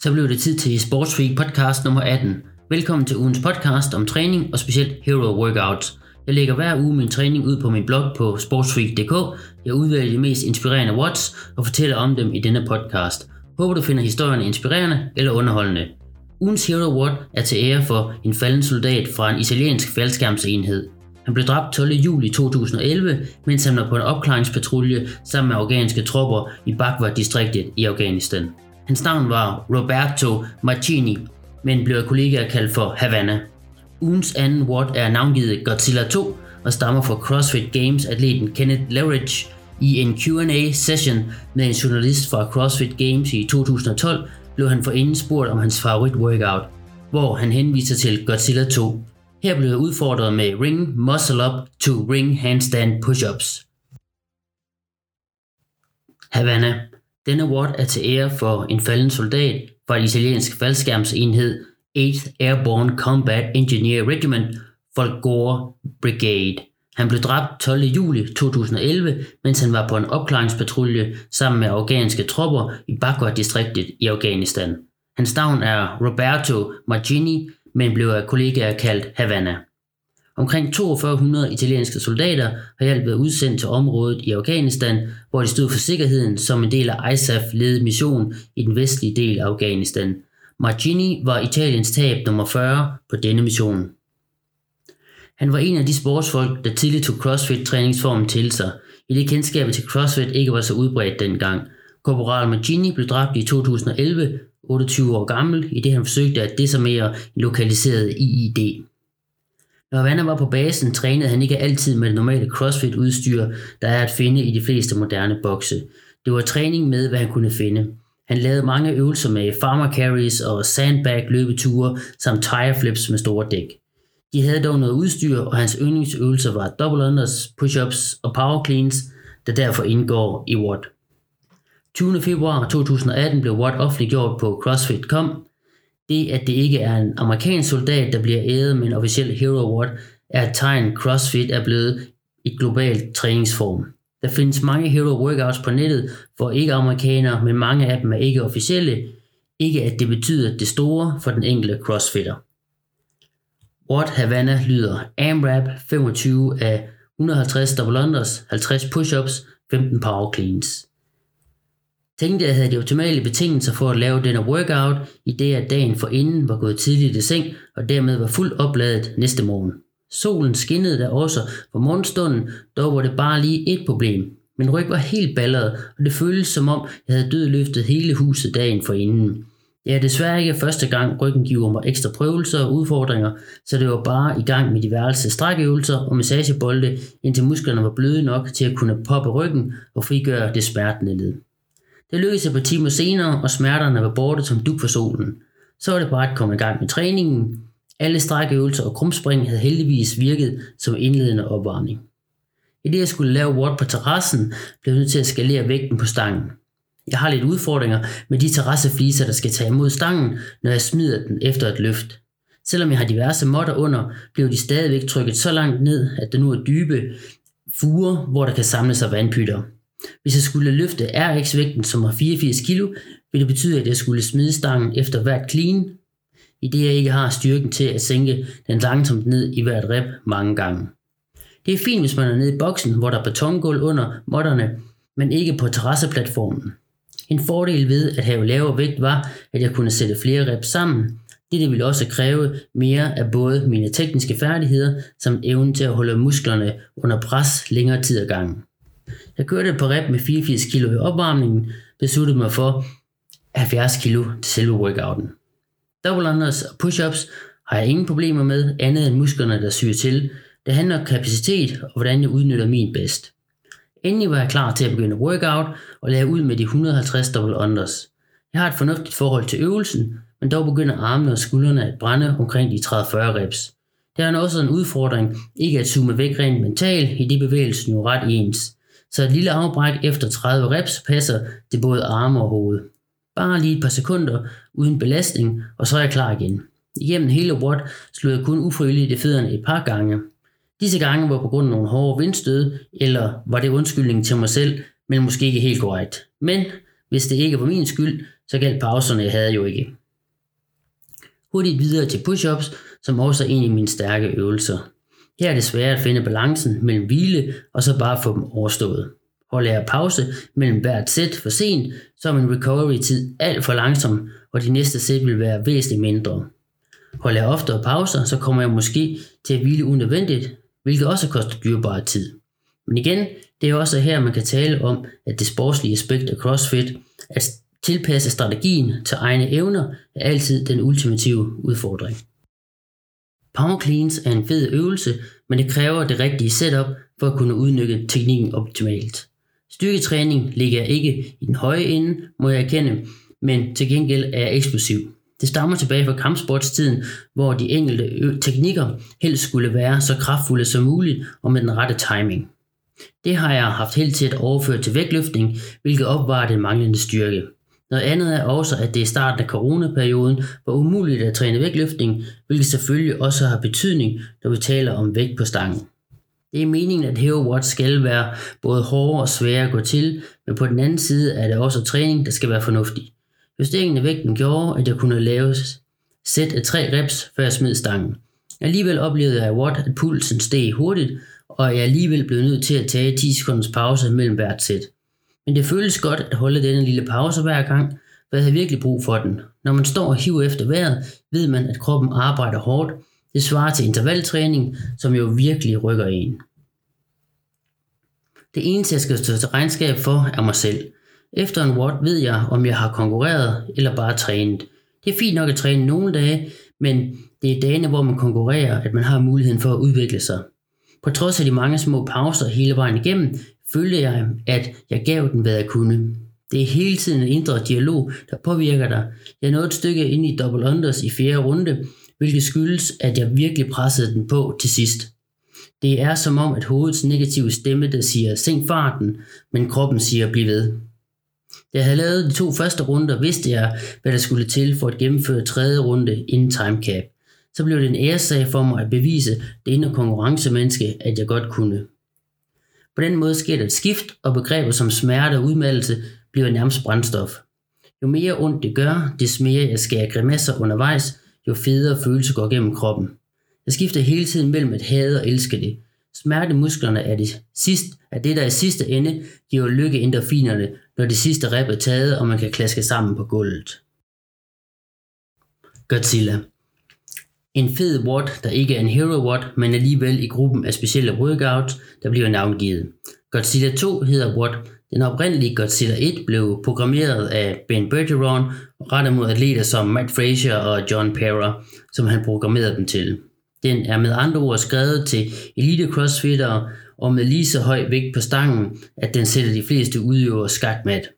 så blev det tid til Sports Week podcast nummer 18. Velkommen til ugens podcast om træning og specielt hero workouts. Jeg lægger hver uge min træning ud på min blog på sportsweek.dk. Jeg udvælger de mest inspirerende watts og fortæller om dem i denne podcast. Håber du finder historierne inspirerende eller underholdende. Ugens Hero Watt er til ære for en falden soldat fra en italiensk faldskærmsenhed. Han blev dræbt 12. juli 2011, mens han var på en opklaringspatrulje sammen med afghanske tropper i Bagwa-distriktet i Afghanistan. Hans navn var Roberto Marcini, men blev af kollegaer kaldt for Havana. Ugens anden word er navngivet Godzilla 2 og stammer fra CrossFit Games atleten Kenneth Leverage i en Q&A session med en journalist fra CrossFit Games i 2012 blev han forinden spurgt om hans favorit workout, hvor han henviser til Godzilla 2. Her blev jeg udfordret med Ring Muscle Up to Ring Handstand Push-Ups. Havana. Denne award er til ære for en falden soldat fra den italiensk faldskærmsenhed 8th Airborne Combat Engineer Regiment, Folgore Brigade. Han blev dræbt 12. juli 2011, mens han var på en opklaringspatrulje sammen med afghanske tropper i Bakwa-distriktet i Afghanistan. Hans navn er Roberto Margini, men blev af kollegaer kaldt Havana. Omkring 4200 italienske soldater har i været udsendt til området i Afghanistan, hvor de stod for sikkerheden som en del af ISAF-ledet mission i den vestlige del af Afghanistan. Margini var Italiens tab nummer 40 på denne mission. Han var en af de sportsfolk, der tidligt tog CrossFit-træningsformen til sig, i det kendskabet til CrossFit ikke var så udbredt dengang. Korporal Magini blev dræbt i 2011, 28 år gammel, i det han forsøgte at desarmere en lokaliseret IID. Når Vanna var på basen, trænede han ikke altid med det normale CrossFit-udstyr, der er at finde i de fleste moderne bokse. Det var træning med, hvad han kunne finde. Han lavede mange øvelser med farmer carries og sandbag løbeture samt tire flips med store dæk. De havde dog noget udstyr, og hans yndlingsøvelser var double unders, push-ups og power cleans, der derfor indgår i WOD. 20. februar 2018 blev WOD offentliggjort på CrossFit.com. Det, at det ikke er en amerikansk soldat, der bliver æret med en officiel Hero Award, er et tegn, CrossFit er blevet et globalt træningsform. Der findes mange hero workouts på nettet for ikke-amerikanere, men mange af dem er ikke officielle. Ikke at det betyder det store for den enkelte crossfitter. What Havana lyder AMRAP 25 af 150 double unders, 50 push-ups, 15 power cleans. Tænkte, at jeg havde de optimale betingelser for at lave denne workout, i det at dagen for inden var gået tidligt i seng, og dermed var fuldt opladet næste morgen. Solen skinnede der også på morgenstunden, dog var det bare lige et problem. Min ryg var helt balleret, og det føltes som om, jeg havde dødløftet hele huset dagen for inden. Det er desværre ikke første gang, ryggen giver mig ekstra prøvelser og udfordringer, så det var bare i gang med diverse strækøvelser og massagebolde, indtil musklerne var bløde nok til at kunne poppe ryggen og frigøre det smertende led. Det lykkedes et par timer senere, og smerterne var borte som duk for solen. Så var det bare at komme i gang med træningen. Alle strækøvelser og krumspring havde heldigvis virket som indledende opvarmning. I det jeg skulle lave watt på terrassen, blev jeg nødt til at skalere vægten på stangen. Jeg har lidt udfordringer med de terrassefliser, der skal tage imod stangen, når jeg smider den efter et løft. Selvom jeg har diverse måtter under, bliver de stadigvæk trykket så langt ned, at der nu er dybe fuger, hvor der kan samle sig vandpytter. Hvis jeg skulle løfte RX-vægten, som var 84 kg, ville det betyde, at jeg skulle smide stangen efter hvert clean, i det jeg ikke har styrken til at sænke den langsomt ned i hvert rep mange gange. Det er fint, hvis man er nede i boksen, hvor der er betongulv under modderne, men ikke på terrasseplatformen. En fordel ved at have lavere vægt var, at jeg kunne sætte flere reps sammen. Dette ville også kræve mere af både mine tekniske færdigheder, samt evnen til at holde musklerne under pres længere tid ad gangen. Jeg kørte på rep med 84 kg i opvarmningen, besluttede mig for 70 kg til selve workouten. Double unders og push-ups har jeg ingen problemer med, andet end musklerne, der syr til. Det handler om kapacitet og hvordan jeg udnytter min bedst. Endelig var jeg klar til at begynde workout og lave ud med de 150 double unders. Jeg har et fornuftigt forhold til øvelsen, men dog begynder armene og skuldrene at brænde omkring de 30-40 reps. Det er også en udfordring ikke at zoome væk rent mentalt, i de bevægelsen jo ret ens. Så et lille afbræk efter 30 reps passer til både arme og hoved. Bare lige et par sekunder uden belastning, og så er jeg klar igen. Igennem hele WOD slog jeg kun ufrivilligt i fødderne et par gange. Disse gange var på grund af nogle hårde vindstød, eller var det undskyldning til mig selv, men måske ikke helt korrekt. Men hvis det ikke var min skyld, så galt pauserne jeg havde jo ikke. Hurtigt videre til push-ups, som også er en af mine stærke øvelser. Her er det svært at finde balancen mellem hvile og så bare få dem overstået. Holder jeg pause mellem hvert sæt for sent, så er min recovery-tid alt for langsom, og de næste sæt vil være væsentligt mindre. Holder jeg oftere pauser, så kommer jeg måske til at hvile unødvendigt, hvilket også koster dyrbare tid. Men igen, det er også her, man kan tale om, at det sportslige aspekt af CrossFit, at tilpasse strategien til egne evner, er altid den ultimative udfordring. Power cleans er en fed øvelse, men det kræver det rigtige setup for at kunne udnytte teknikken optimalt. Styrketræning ligger ikke i den høje ende, må jeg erkende, men til gengæld er jeg eksplosiv. Det stammer tilbage fra kampsportstiden, hvor de enkelte teknikker helst skulle være så kraftfulde som muligt og med den rette timing. Det har jeg haft helt til at overføre til vægtløftning, hvilket opvarer den manglende styrke. Noget andet er også, at det i starten af coronaperioden var umuligt at træne vægtløftning, hvilket selvfølgelig også har betydning, når vi taler om vægt på stangen. Det er meningen, at Hero Watch skal være både hårdere og sværere at gå til, men på den anden side er det også træning, der skal være fornuftig. Justeringen af vægten gjorde, at jeg kunne lave sæt af tre reps, før jeg smed stangen. Alligevel oplevede jeg Watt, at pulsen steg hurtigt, og jeg alligevel blev nødt til at tage 10 sekunders pause mellem hvert sæt. Men det føles godt at holde denne lille pause hver gang, for jeg havde virkelig brug for den. Når man står og hiver efter vejret, ved man, at kroppen arbejder hårdt. Det svarer til intervaltræning, som jo virkelig rykker en. Det eneste, jeg skal stå til regnskab for, er mig selv. Efter en watt ved jeg, om jeg har konkurreret eller bare trænet. Det er fint nok at træne nogle dage, men det er dagene, hvor man konkurrerer, at man har muligheden for at udvikle sig. På trods af de mange små pauser hele vejen igennem, følte jeg, at jeg gav den, hvad jeg kunne. Det er hele tiden en indre dialog, der påvirker dig. Jeg nåede et stykke ind i double unders i fjerde runde, hvilket skyldes, at jeg virkelig pressede den på til sidst. Det er som om, at hovedets negative stemme, der siger, sænk farten, men kroppen siger, bliv ved. Da jeg havde lavet de to første runder, vidste jeg, hvad der skulle til for at gennemføre tredje runde inden timecap. Så blev det en æresag for mig at bevise det indre konkurrencemenneske, at jeg godt kunne. På den måde sker der et skift, og begreber som smerte og udmattelse bliver nærmest brændstof. Jo mere ondt det gør, des mere jeg skærer grimasser undervejs, jo federe følelse går gennem kroppen. Jeg skifter hele tiden mellem at hade og elske det. Smertemusklerne er det, sidst, er det, der i sidste ende giver lykke endorfinerne, når det sidste rep er taget, og man kan klaske sammen på gulvet. Godzilla en fed watt, der ikke er en hero watt, men alligevel i gruppen af specielle workouts, der bliver navngivet. Godzilla 2 hedder Watt. Den oprindelige Godzilla 1 blev programmeret af Ben Bergeron og rettet mod atleter som Matt Frazier og John Pera, som han programmerede dem til. Den er med andre ord skrevet til elite crossfitter og med lige så høj vægt på stangen, at den sætter de fleste udøvere skakmat.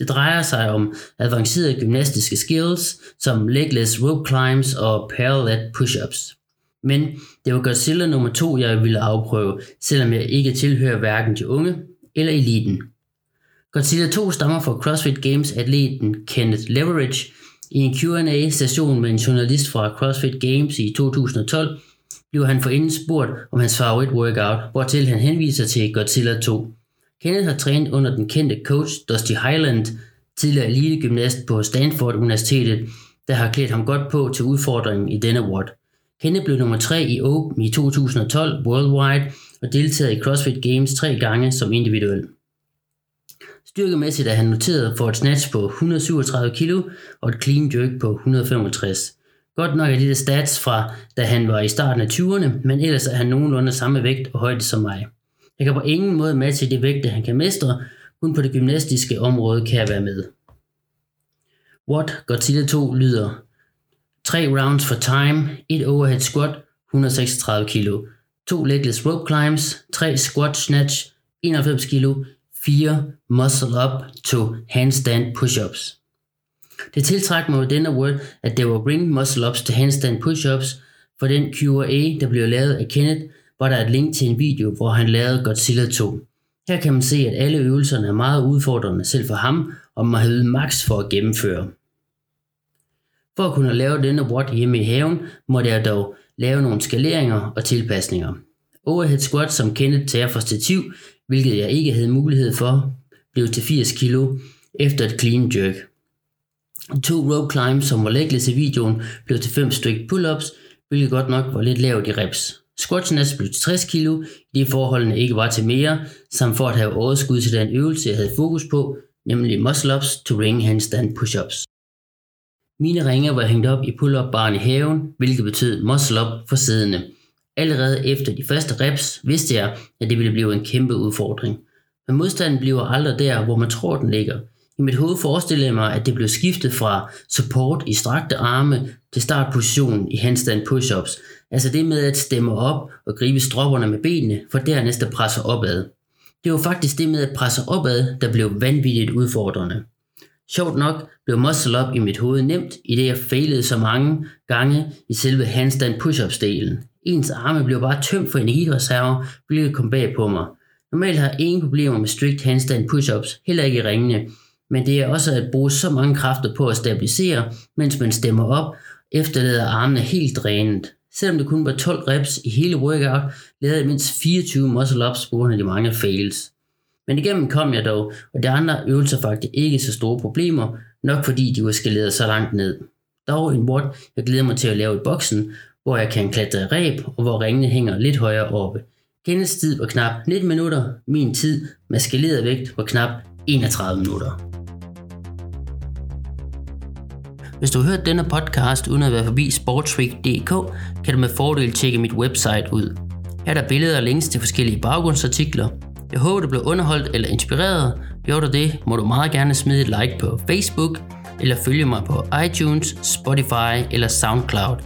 Det drejer sig om avancerede gymnastiske skills som legless rope climbs og parallel push-ups. Men det var Godzilla nummer 2, jeg ville afprøve, selvom jeg ikke tilhører hverken de unge eller eliten. Godzilla 2 stammer fra CrossFit Games atleten Kenneth Leverage. I en Q&A session med en journalist fra CrossFit Games i 2012 blev han forinden spurgt om hans favorit workout, hvortil han henviser til Godzilla 2. Kenneth har trænet under den kendte coach Dusty Highland, tidligere elitegymnast på Stanford Universitetet, der har klædt ham godt på til udfordringen i denne award. Kenneth blev nummer 3 i Open i 2012 worldwide og deltaget i CrossFit Games tre gange som individuel. Styrkemæssigt er han noteret for et snatch på 137 kg og et clean jerk på 165. Godt nok er det stats fra, da han var i starten af 20'erne, men ellers er han nogenlunde samme vægt og højde som mig. Jeg kan på ingen måde matche det vægte, han kan mestre, kun på det gymnastiske område kan jeg være med. What? Godzilla 2 lyder. 3 rounds for time, 1 overhead squat, 136 kg, 2 legless rope climbs, 3 squat snatch, 91 kg, 4 muscle up to handstand push-ups. Det tiltræk mig ved denne word, at det var ring muscle ups til handstand push-ups, for den Q&A, der blev lavet af Kenneth, var der et link til en video, hvor han lavede Godzilla 2. Her kan man se, at alle øvelserne er meget udfordrende selv for ham, og man har max for at gennemføre. For at kunne lave denne watt hjemme i haven, måtte jeg dog lave nogle skaleringer og tilpasninger. Overhead squat, som Kenneth tager for stativ, hvilket jeg ikke havde mulighed for, blev til 80 kg efter et clean jerk. To rope climbs, som var legless i videoen, blev til 5 styk pull-ups, hvilket godt nok var lidt lavt i reps. Squat snatch blev til 60 kg, i de forholdene ikke var til mere, samt for at have overskud til den øvelse, jeg havde fokus på, nemlig muscle-ups to ring handstand push-ups. Mine ringe var hængt op i pull-up baren i haven, hvilket betød muscle-up for siddende. Allerede efter de første reps vidste jeg, at det ville blive en kæmpe udfordring. Men modstanden bliver aldrig der, hvor man tror, den ligger. I mit hoved forestillede jeg mig, at det blev skiftet fra support i strakte arme til startpositionen i handstand push-ups. Altså det med at stemme op og gribe stropperne med benene, for dernæst at presse opad. Det var faktisk det med at presse opad, der blev vanvittigt udfordrende. Sjovt nok blev muscle up i mit hoved nemt, i det jeg failede så mange gange i selve handstand push-ups delen. Ens arme blev bare tømt for energireserver, hvilket kom bag på mig. Normalt har jeg ingen problemer med strict handstand push-ups, heller ikke i ringene, men det er også at bruge så mange kræfter på at stabilisere, mens man stemmer op, efterlader armene helt drænet. Selvom det kun var 12 reps i hele workout, lavede jeg mindst 24 muscle-ups på grund af de mange fails. Men igennem kom jeg dog, og de andre øvelser faktisk ikke så store problemer, nok fordi de var skaleret så langt ned. Dog en what, jeg glæder mig til at lave i boksen, hvor jeg kan klatre ræb, og hvor ringene hænger lidt højere oppe. Kenneths tid var knap 19 minutter, min tid med skaleret vægt var knap 31 minutter. Hvis du har hørt denne podcast uden at være forbi sportsweek.dk, kan du med fordel tjekke mit website ud. Her er der billeder og links til forskellige baggrundsartikler. Jeg håber, du blev underholdt eller inspireret. Gjorde du det, må du meget gerne smide et like på Facebook, eller følge mig på iTunes, Spotify eller SoundCloud.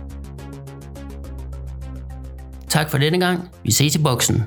Tak for denne gang. Vi ses i boksen.